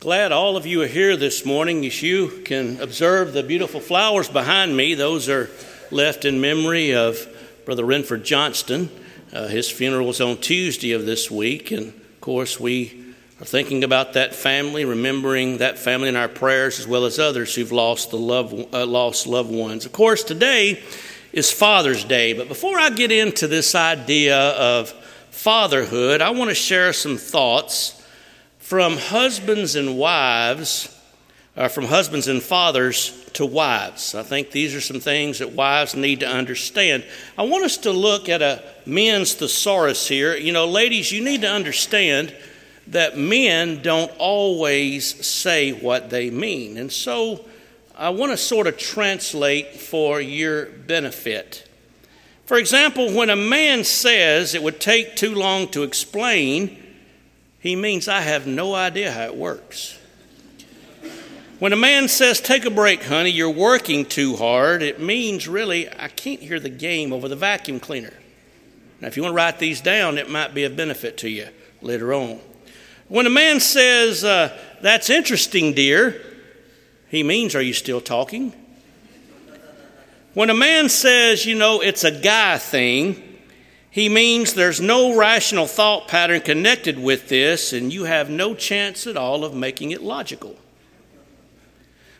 Glad all of you are here this morning. As you can observe the beautiful flowers behind me, those are left in memory of Brother Renford Johnston. Uh, his funeral was on Tuesday of this week, and of course, we are thinking about that family, remembering that family in our prayers, as well as others who've lost the love, uh, lost loved ones. Of course, today is Father's Day, but before I get into this idea of fatherhood, I want to share some thoughts from husbands and wives, uh, from husbands and fathers to wives. I think these are some things that wives need to understand. I want us to look at a men's thesaurus here. You know, ladies, you need to understand that men don't always say what they mean. And so I want to sort of translate for your benefit. For example, when a man says it would take too long to explain, he means I have no idea how it works. When a man says, Take a break, honey, you're working too hard, it means really, I can't hear the game over the vacuum cleaner. Now, if you want to write these down, it might be a benefit to you later on. When a man says, uh, That's interesting, dear, he means, Are you still talking? When a man says, You know, it's a guy thing, he means there's no rational thought pattern connected with this, and you have no chance at all of making it logical.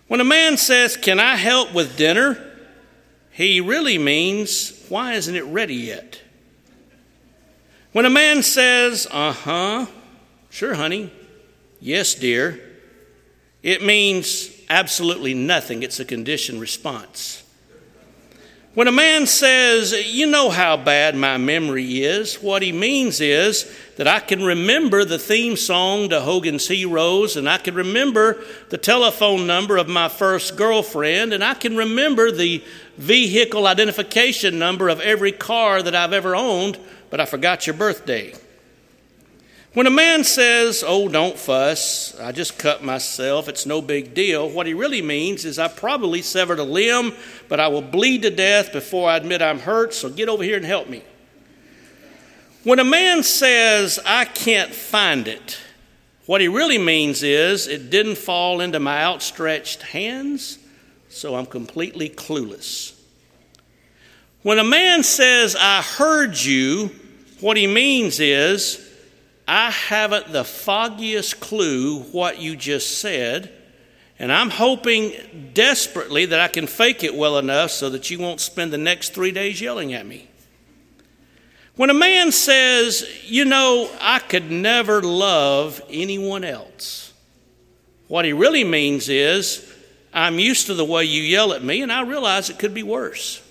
When a man says, Can I help with dinner? he really means, Why isn't it ready yet? When a man says, Uh huh, sure, honey, yes, dear, it means absolutely nothing. It's a conditioned response. When a man says, You know how bad my memory is, what he means is that I can remember the theme song to Hogan's Heroes, and I can remember the telephone number of my first girlfriend, and I can remember the vehicle identification number of every car that I've ever owned, but I forgot your birthday. When a man says, Oh, don't fuss, I just cut myself, it's no big deal, what he really means is I probably severed a limb, but I will bleed to death before I admit I'm hurt, so get over here and help me. When a man says, I can't find it, what he really means is it didn't fall into my outstretched hands, so I'm completely clueless. When a man says, I heard you, what he means is, I haven't the foggiest clue what you just said, and I'm hoping desperately that I can fake it well enough so that you won't spend the next three days yelling at me. When a man says, You know, I could never love anyone else, what he really means is, I'm used to the way you yell at me, and I realize it could be worse.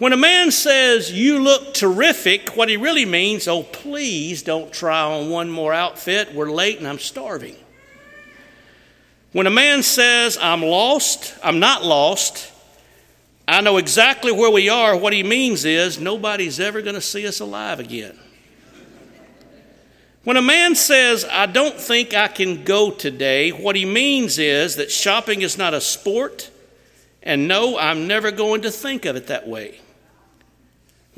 When a man says, You look terrific, what he really means, Oh, please don't try on one more outfit. We're late and I'm starving. When a man says, I'm lost, I'm not lost, I know exactly where we are, what he means is, Nobody's ever going to see us alive again. When a man says, I don't think I can go today, what he means is that shopping is not a sport, and no, I'm never going to think of it that way.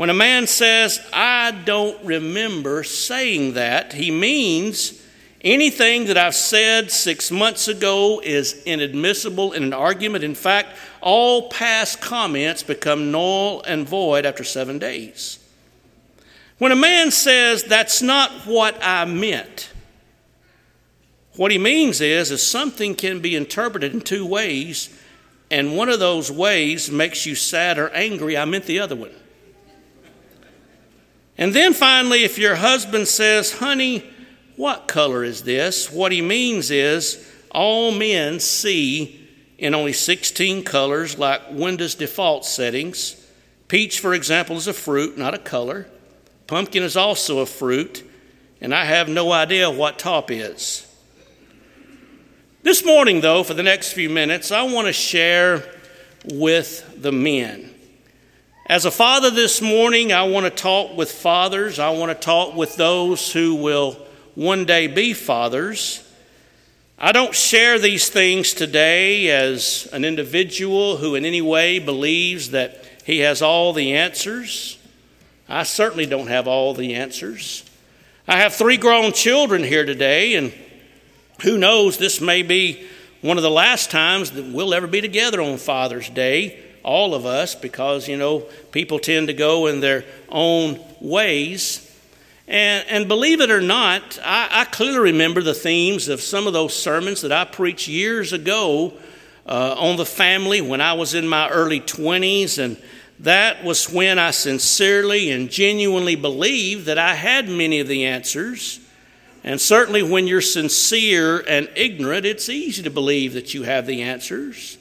When a man says, I don't remember saying that, he means anything that I've said six months ago is inadmissible in an argument. In fact, all past comments become null and void after seven days. When a man says, That's not what I meant, what he means is, is something can be interpreted in two ways, and one of those ways makes you sad or angry. I meant the other one. And then finally, if your husband says, Honey, what color is this? What he means is all men see in only 16 colors, like Windows default settings. Peach, for example, is a fruit, not a color. Pumpkin is also a fruit, and I have no idea what taupe is. This morning, though, for the next few minutes, I want to share with the men. As a father this morning, I want to talk with fathers. I want to talk with those who will one day be fathers. I don't share these things today as an individual who, in any way, believes that he has all the answers. I certainly don't have all the answers. I have three grown children here today, and Who knows, this may be one of the last times that we'll ever be together on Father's Day, all of us, because, you know, people tend to go in their own ways. And, and believe it or not, I, I, clearly remember the themes of some of those sermons that I preached years ago uh, on the family when I was in my early 20s. And that was when I sincerely and genuinely believed that I had many of the answers. And certainly when you're sincere and ignorant, it's easy to believe that you have the answers.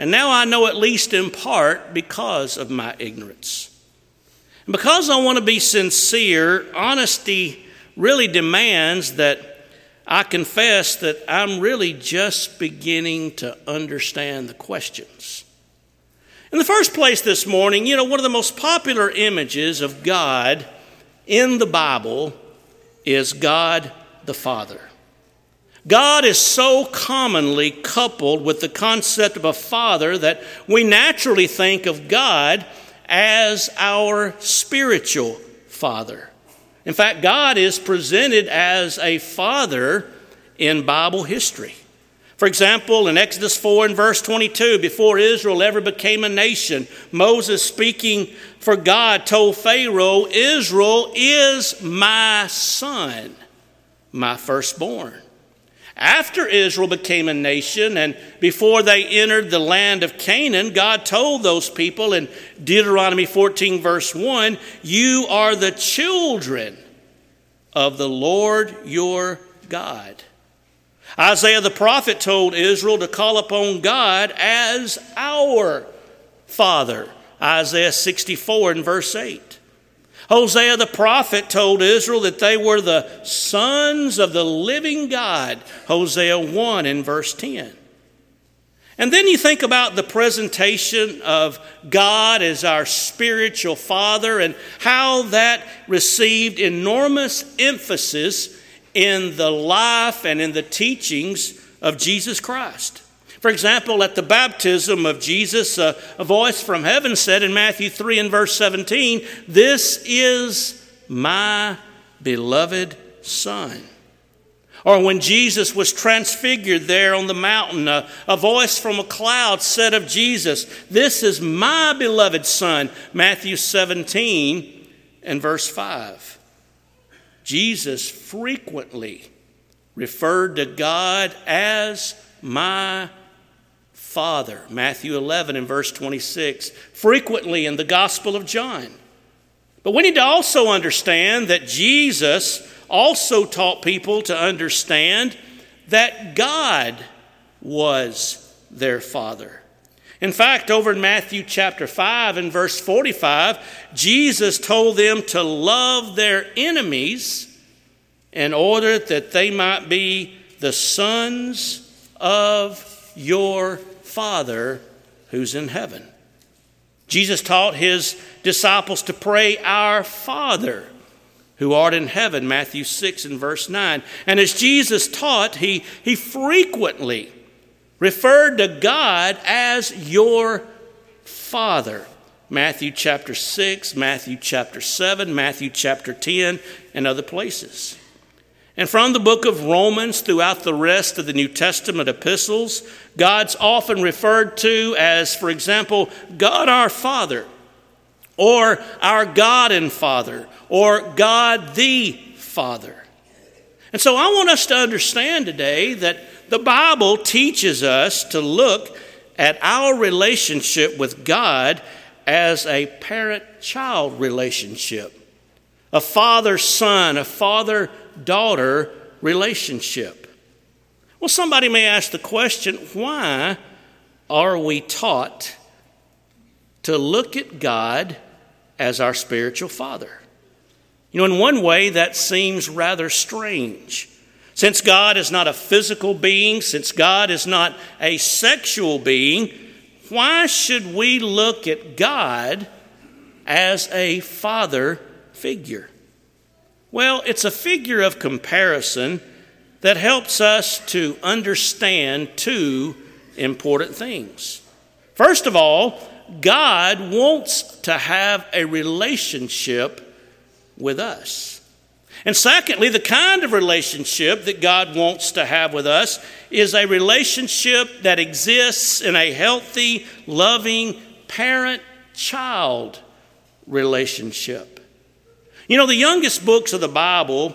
And now I know at least in part because of my ignorance. And because I want to be sincere, honesty really demands that I confess that I'm really just beginning to understand the questions. In the first place this morning, you know, one of the most popular images of God in the Bible is God the Father. God is so commonly coupled with the concept of a father that we naturally think of God as our spiritual father. In fact, God is presented as a father in Bible history. For example, in Exodus 4 and verse 22, before Israel ever became a nation, Moses, speaking for God, told Pharaoh, Israel is my son, my firstborn. After Israel became a nation and before they entered the land of Canaan, God told those people in Deuteronomy 14, verse 1 You are the children of the Lord your God. Isaiah the prophet told Israel to call upon God as our Father. Isaiah 64 and verse 8. Hosea the prophet told Israel that they were the sons of the living God. Hosea 1 in verse 10. And then you think about the presentation of God as our spiritual father and how that received enormous emphasis in the life and in the teachings of Jesus Christ. For example, at the baptism of Jesus, uh, a voice from heaven said in Matthew 3 and verse 17, This is my beloved Son. Or when Jesus was transfigured there on the mountain, uh, a voice from a cloud said of Jesus, This is my beloved Son, Matthew 17 and verse 5. Jesus frequently referred to God as my Father, Matthew 11 and verse 26, frequently in the Gospel of John. But we need to also understand that Jesus also taught people to understand that God was their Father. In fact, over in Matthew chapter 5 and verse 45, Jesus told them to love their enemies in order that they might be the sons of your Father who's in heaven. Jesus taught his disciples to pray, Our Father who art in heaven, Matthew 6 and verse 9. And as Jesus taught, he, he frequently referred to God as your Father. Matthew chapter 6, Matthew chapter 7, Matthew chapter 10, and other places. And from the book of Romans throughout the rest of the New Testament epistles, God's often referred to as, for example, God our Father, or our God and Father, or God the Father. And so I want us to understand today that the Bible teaches us to look at our relationship with God as a parent child relationship, a father son, a father daughter relationship. Well, somebody may ask the question why are we taught to look at God as our spiritual father? You know, in one way, that seems rather strange. Since God is not a physical being, since God is not a sexual being, why should we look at God as a father figure? Well, it's a figure of comparison that helps us to understand two important things. First of all, God wants to have a relationship with us. And secondly, the kind of relationship that God wants to have with us is a relationship that exists in a healthy, loving parent child relationship. You know, the youngest books of the Bible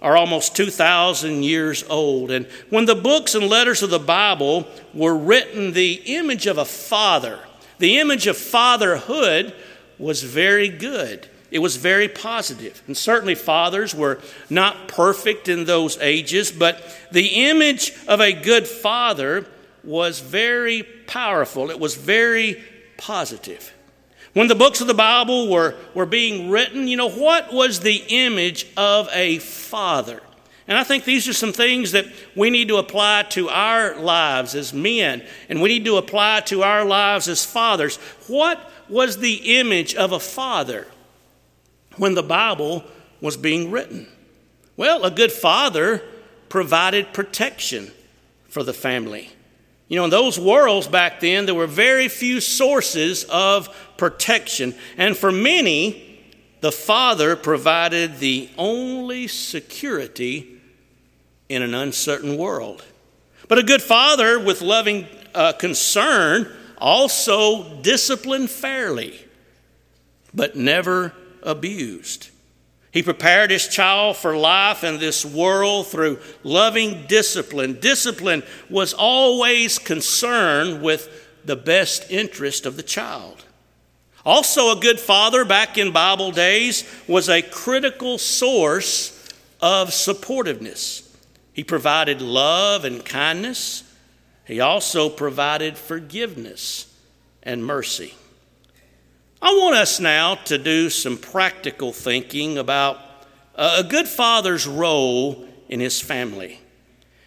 are almost 2,000 years old. And when the books and letters of the Bible were written, the image of a father, the image of fatherhood, was very good. It was very positive. And certainly, fathers were not perfect in those ages, but the image of a good father was very powerful. It was very positive. When the books of the Bible were, were being written, you know, what was the image of a father? And I think these are some things that we need to apply to our lives as men, and we need to apply to our lives as fathers. What was the image of a father when the Bible was being written? Well, a good father provided protection for the family. You know, in those worlds back then, there were very few sources of protection. And for many, the father provided the only security in an uncertain world. But a good father with loving uh, concern also disciplined fairly, but never abused. He prepared his child for life in this world through loving discipline. Discipline was always concerned with the best interest of the child. Also, a good father back in Bible days was a critical source of supportiveness. He provided love and kindness. He also provided forgiveness and mercy. I want us now to do some practical thinking about a good father's role in his family.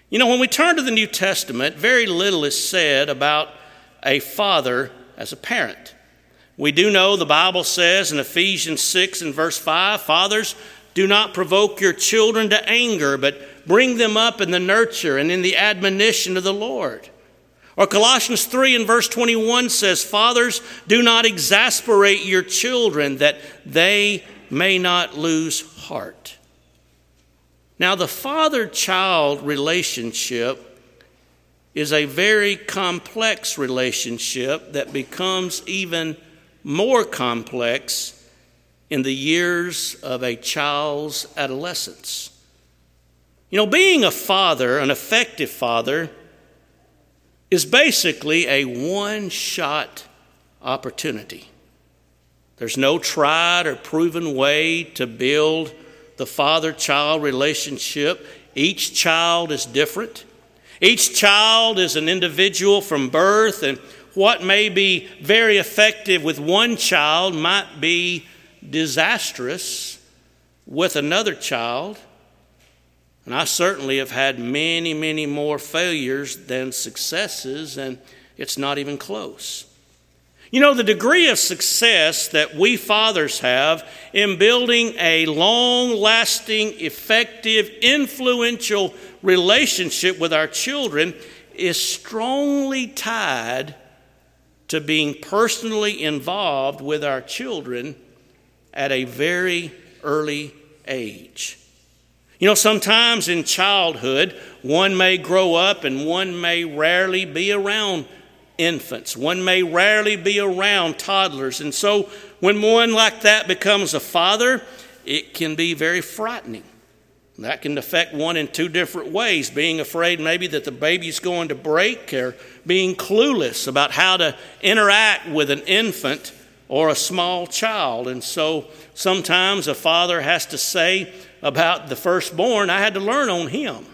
You know, when we turn to the New Testament, very little is said about a father as a parent. We do know the Bible says in Ephesians 6 and verse 5 Fathers, do not provoke your children to anger, but bring them up in the nurture and in the admonition of the Lord. Or Colossians 3 and verse 21 says, Fathers, do not exasperate your children that they may not lose heart. Now, the father child relationship is a very complex relationship that becomes even more complex in the years of a child's adolescence. You know, being a father, an effective father, is basically a one shot opportunity. There's no tried or proven way to build the father child relationship. Each child is different. Each child is an individual from birth, and what may be very effective with one child might be disastrous with another child. And I certainly have had many, many more failures than successes, and it's not even close. You know, the degree of success that we fathers have in building a long lasting, effective, influential relationship with our children is strongly tied to being personally involved with our children at a very early age. You know, sometimes in childhood, one may grow up and one may rarely be around infants. One may rarely be around toddlers. And so when one like that becomes a father, it can be very frightening. That can affect one in two different ways being afraid maybe that the baby's going to break, or being clueless about how to interact with an infant or a small child. And so sometimes a father has to say, about the firstborn, I had to learn on him.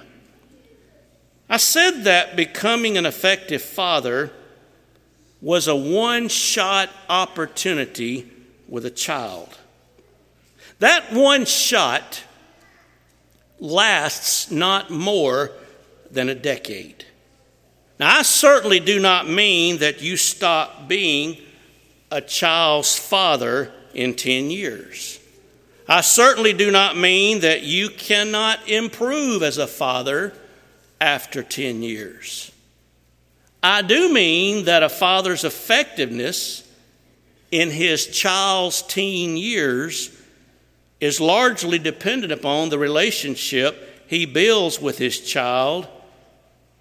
I said that becoming an effective father was a one shot opportunity with a child. That one shot lasts not more than a decade. Now, I certainly do not mean that you stop being a child's father in 10 years. I certainly do not mean that you cannot improve as a father after 10 years. I do mean that a father's effectiveness in his child's teen years is largely dependent upon the relationship he builds with his child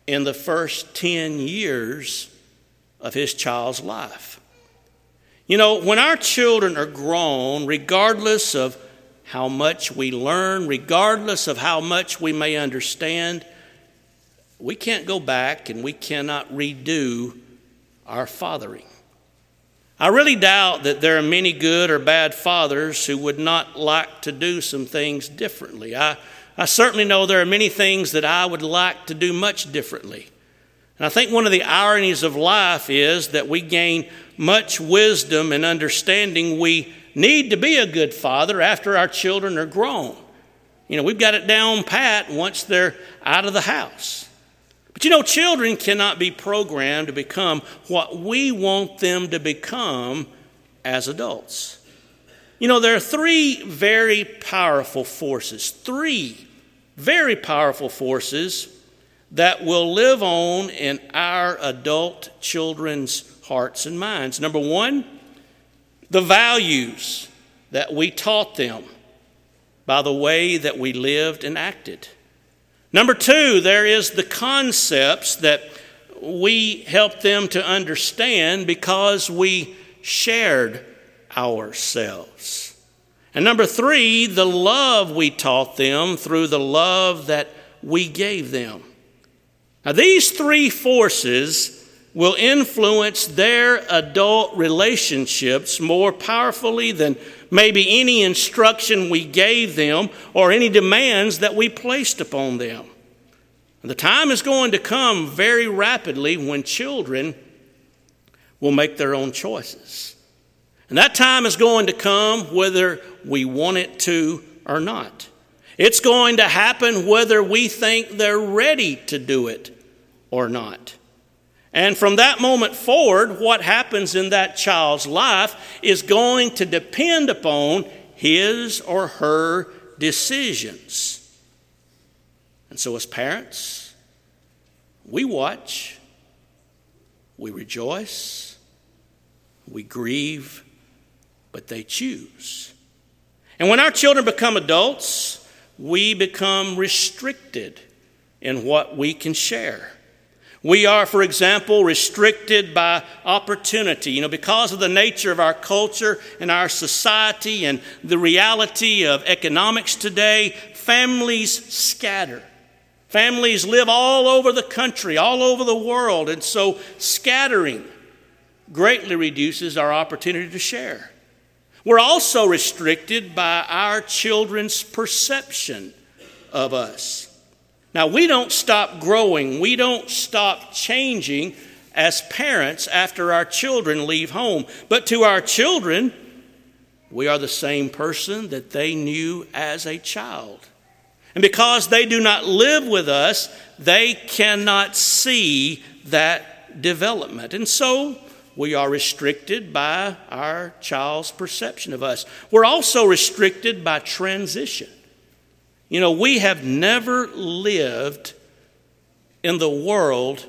in the first 10 years of his child's life. You know, when our children are grown, regardless of how much we learn, regardless of how much we may understand, we can't go back and we cannot redo our fathering. I really doubt that there are many good or bad fathers who would not like to do some things differently. I, I certainly know there are many things that I would like to do much differently. And I think one of the ironies of life is that we gain much wisdom and understanding. We need to be a good father after our children are grown. You know, we've got it down pat once they're out of the house. But you know, children cannot be programmed to become what we want them to become as adults. You know, there are three very powerful forces, three very powerful forces that will live on in our adult children's hearts and minds. Number one, the values that we taught them by the way that we lived and acted. Number two, there is the concepts that we helped them to understand because we shared ourselves. And number three, the love we taught them through the love that we gave them. Now, these three forces will influence their adult relationships more powerfully than maybe any instruction we gave them or any demands that we placed upon them. The time is going to come very rapidly when children will make their own choices. And that time is going to come whether we want it to or not. It's going to happen whether we think they're ready to do it or not. And from that moment forward, what happens in that child's life is going to depend upon his or her decisions. And so, as parents, we watch, we rejoice, we grieve, but they choose. And when our children become adults, we become restricted in what we can share. We are, for example, restricted by opportunity. You know, because of the nature of our culture and our society and the reality of economics today, families scatter. Families live all over the country, all over the world, and so scattering greatly reduces our opportunity to share. We're also restricted by our children's perception of us. Now, we don't stop growing, we don't stop changing as parents after our children leave home. But to our children, we are the same person that they knew as a child. And because they do not live with us, they cannot see that development. And so we are restricted by our child's perception of us. We're also restricted by transition. You know, we have never lived in the world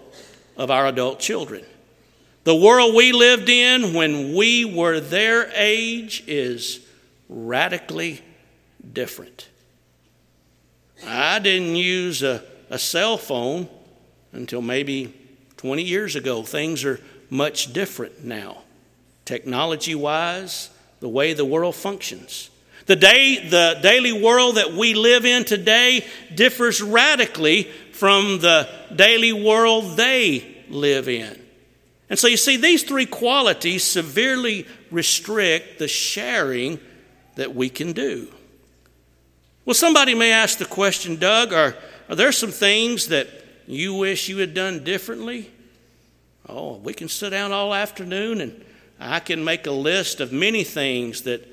of our adult children. The world we lived in when we were their age is radically different. I didn't use a, a cell phone until maybe 20 years ago. Things are much different now, technology wise, the way the world functions. The, day, the daily world that we live in today differs radically from the daily world they live in. And so you see, these three qualities severely restrict the sharing that we can do. Well, somebody may ask the question, Doug, are, are there some things that you wish you had done differently? Oh, we can sit down all afternoon and I can make a list of many things that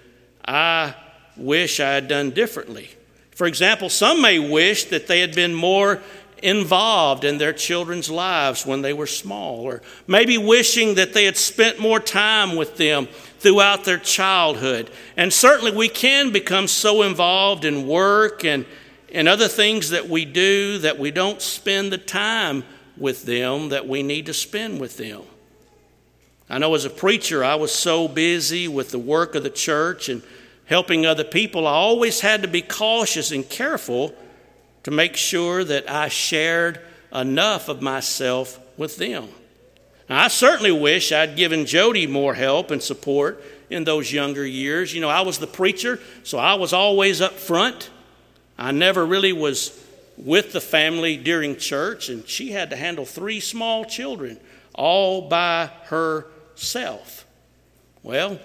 I wish I had done differently. For example, some may wish that they had been more involved in their children's lives when they were small, or maybe wishing that they had spent more time with them throughout their childhood. And certainly we can become so involved in work and, and other things that we do that we don't spend the time with them that we need to spend with them. I know as a preacher, I was so busy with the work of the church and helping other people, I always had to be cautious and careful to make sure that I shared enough of myself with them. Now, I certainly wish I'd given Jody more help and support in those younger years. You know, I was the preacher, so I was always up front. I never really was with the family during church, and she had to handle three small children all by herself. Well,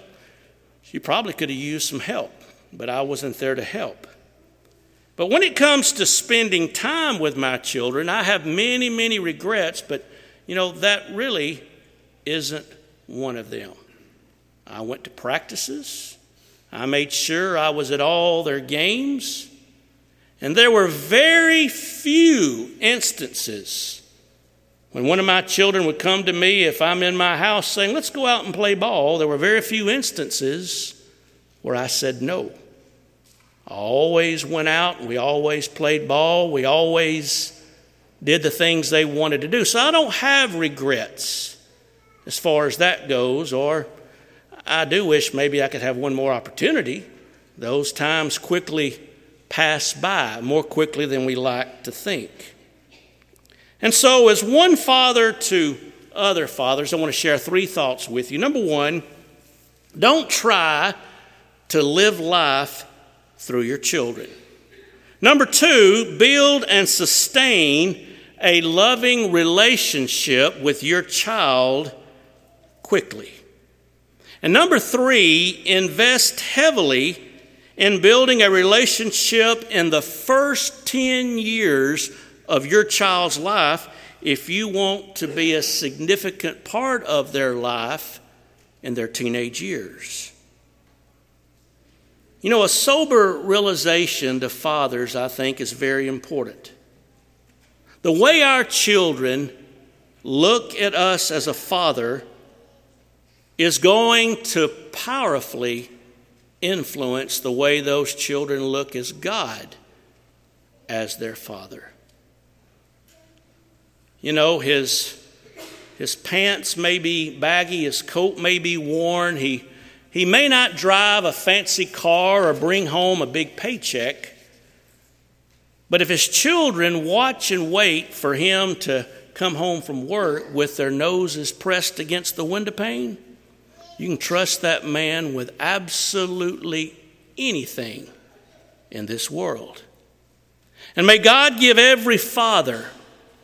she probably could have used some help, but I wasn't there to help. But when it comes to spending time with my children, I have many, many regrets, but you know, that really isn't one of them. I went to practices, I made sure I was at all their games, and there were very few instances when one of my children would come to me if I'm in my house saying, Let's go out and play ball. There were very few instances where I said no. I always went out, we always played ball, we always did the things they wanted to do. So I don't have regrets as far as that goes, or I do wish maybe I could have one more opportunity. Those times quickly pass by, more quickly than we like to think. And so, as one father to other fathers, I want to share three thoughts with you. Number one, don't try to live life through your children. Number two, build and sustain a loving relationship with your child quickly. And number three, invest heavily in building a relationship in the first 10 years of your child's life if you want to be a significant part of their life in their teenage years. You know, a sober realization to fathers, I think, is very important. The way our children look at us as a father is going to powerfully influence the way those children look as God as their father. You know, his, his pants may be baggy, his coat may be worn, he he may not drive a fancy car or bring home a big paycheck, but if his children watch and wait for him to come home from work with their noses pressed against the window pane, you can trust that man with absolutely anything in this world. And may God give every father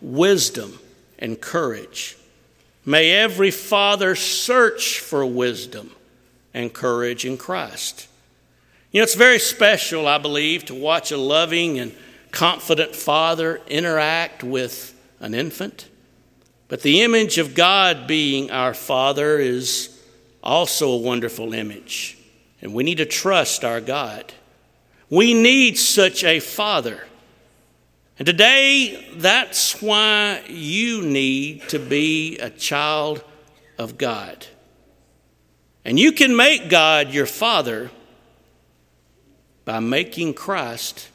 wisdom and courage. May every father search for wisdom and courage in Christ. You know, it's very special, I believe, to watch a loving and confident father interact with an infant. But the image of God being our Father is also a wonderful image. And we need to trust our God. We need such a Father. And today, that's why you need to be a child of God. And you can make God your Father by making Christ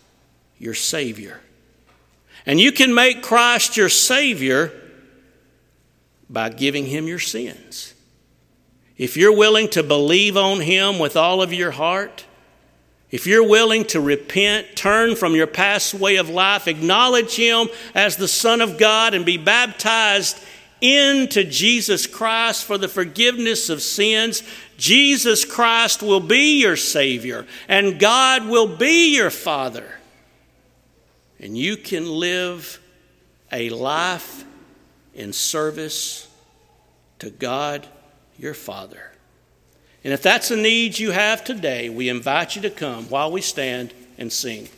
your Savior. And you can make Christ your Savior by giving Him your sins. If you're willing to believe on Him with all of your heart, if you're willing to repent, turn from your past way of life, acknowledge Him as the Son of God, and be baptized into Jesus Christ for the forgiveness of sins, Jesus Christ will be your Savior and God will be your Father. And you can live a life in service to God your Father. And if that's a need you have today, we invite you to come while we stand and sing.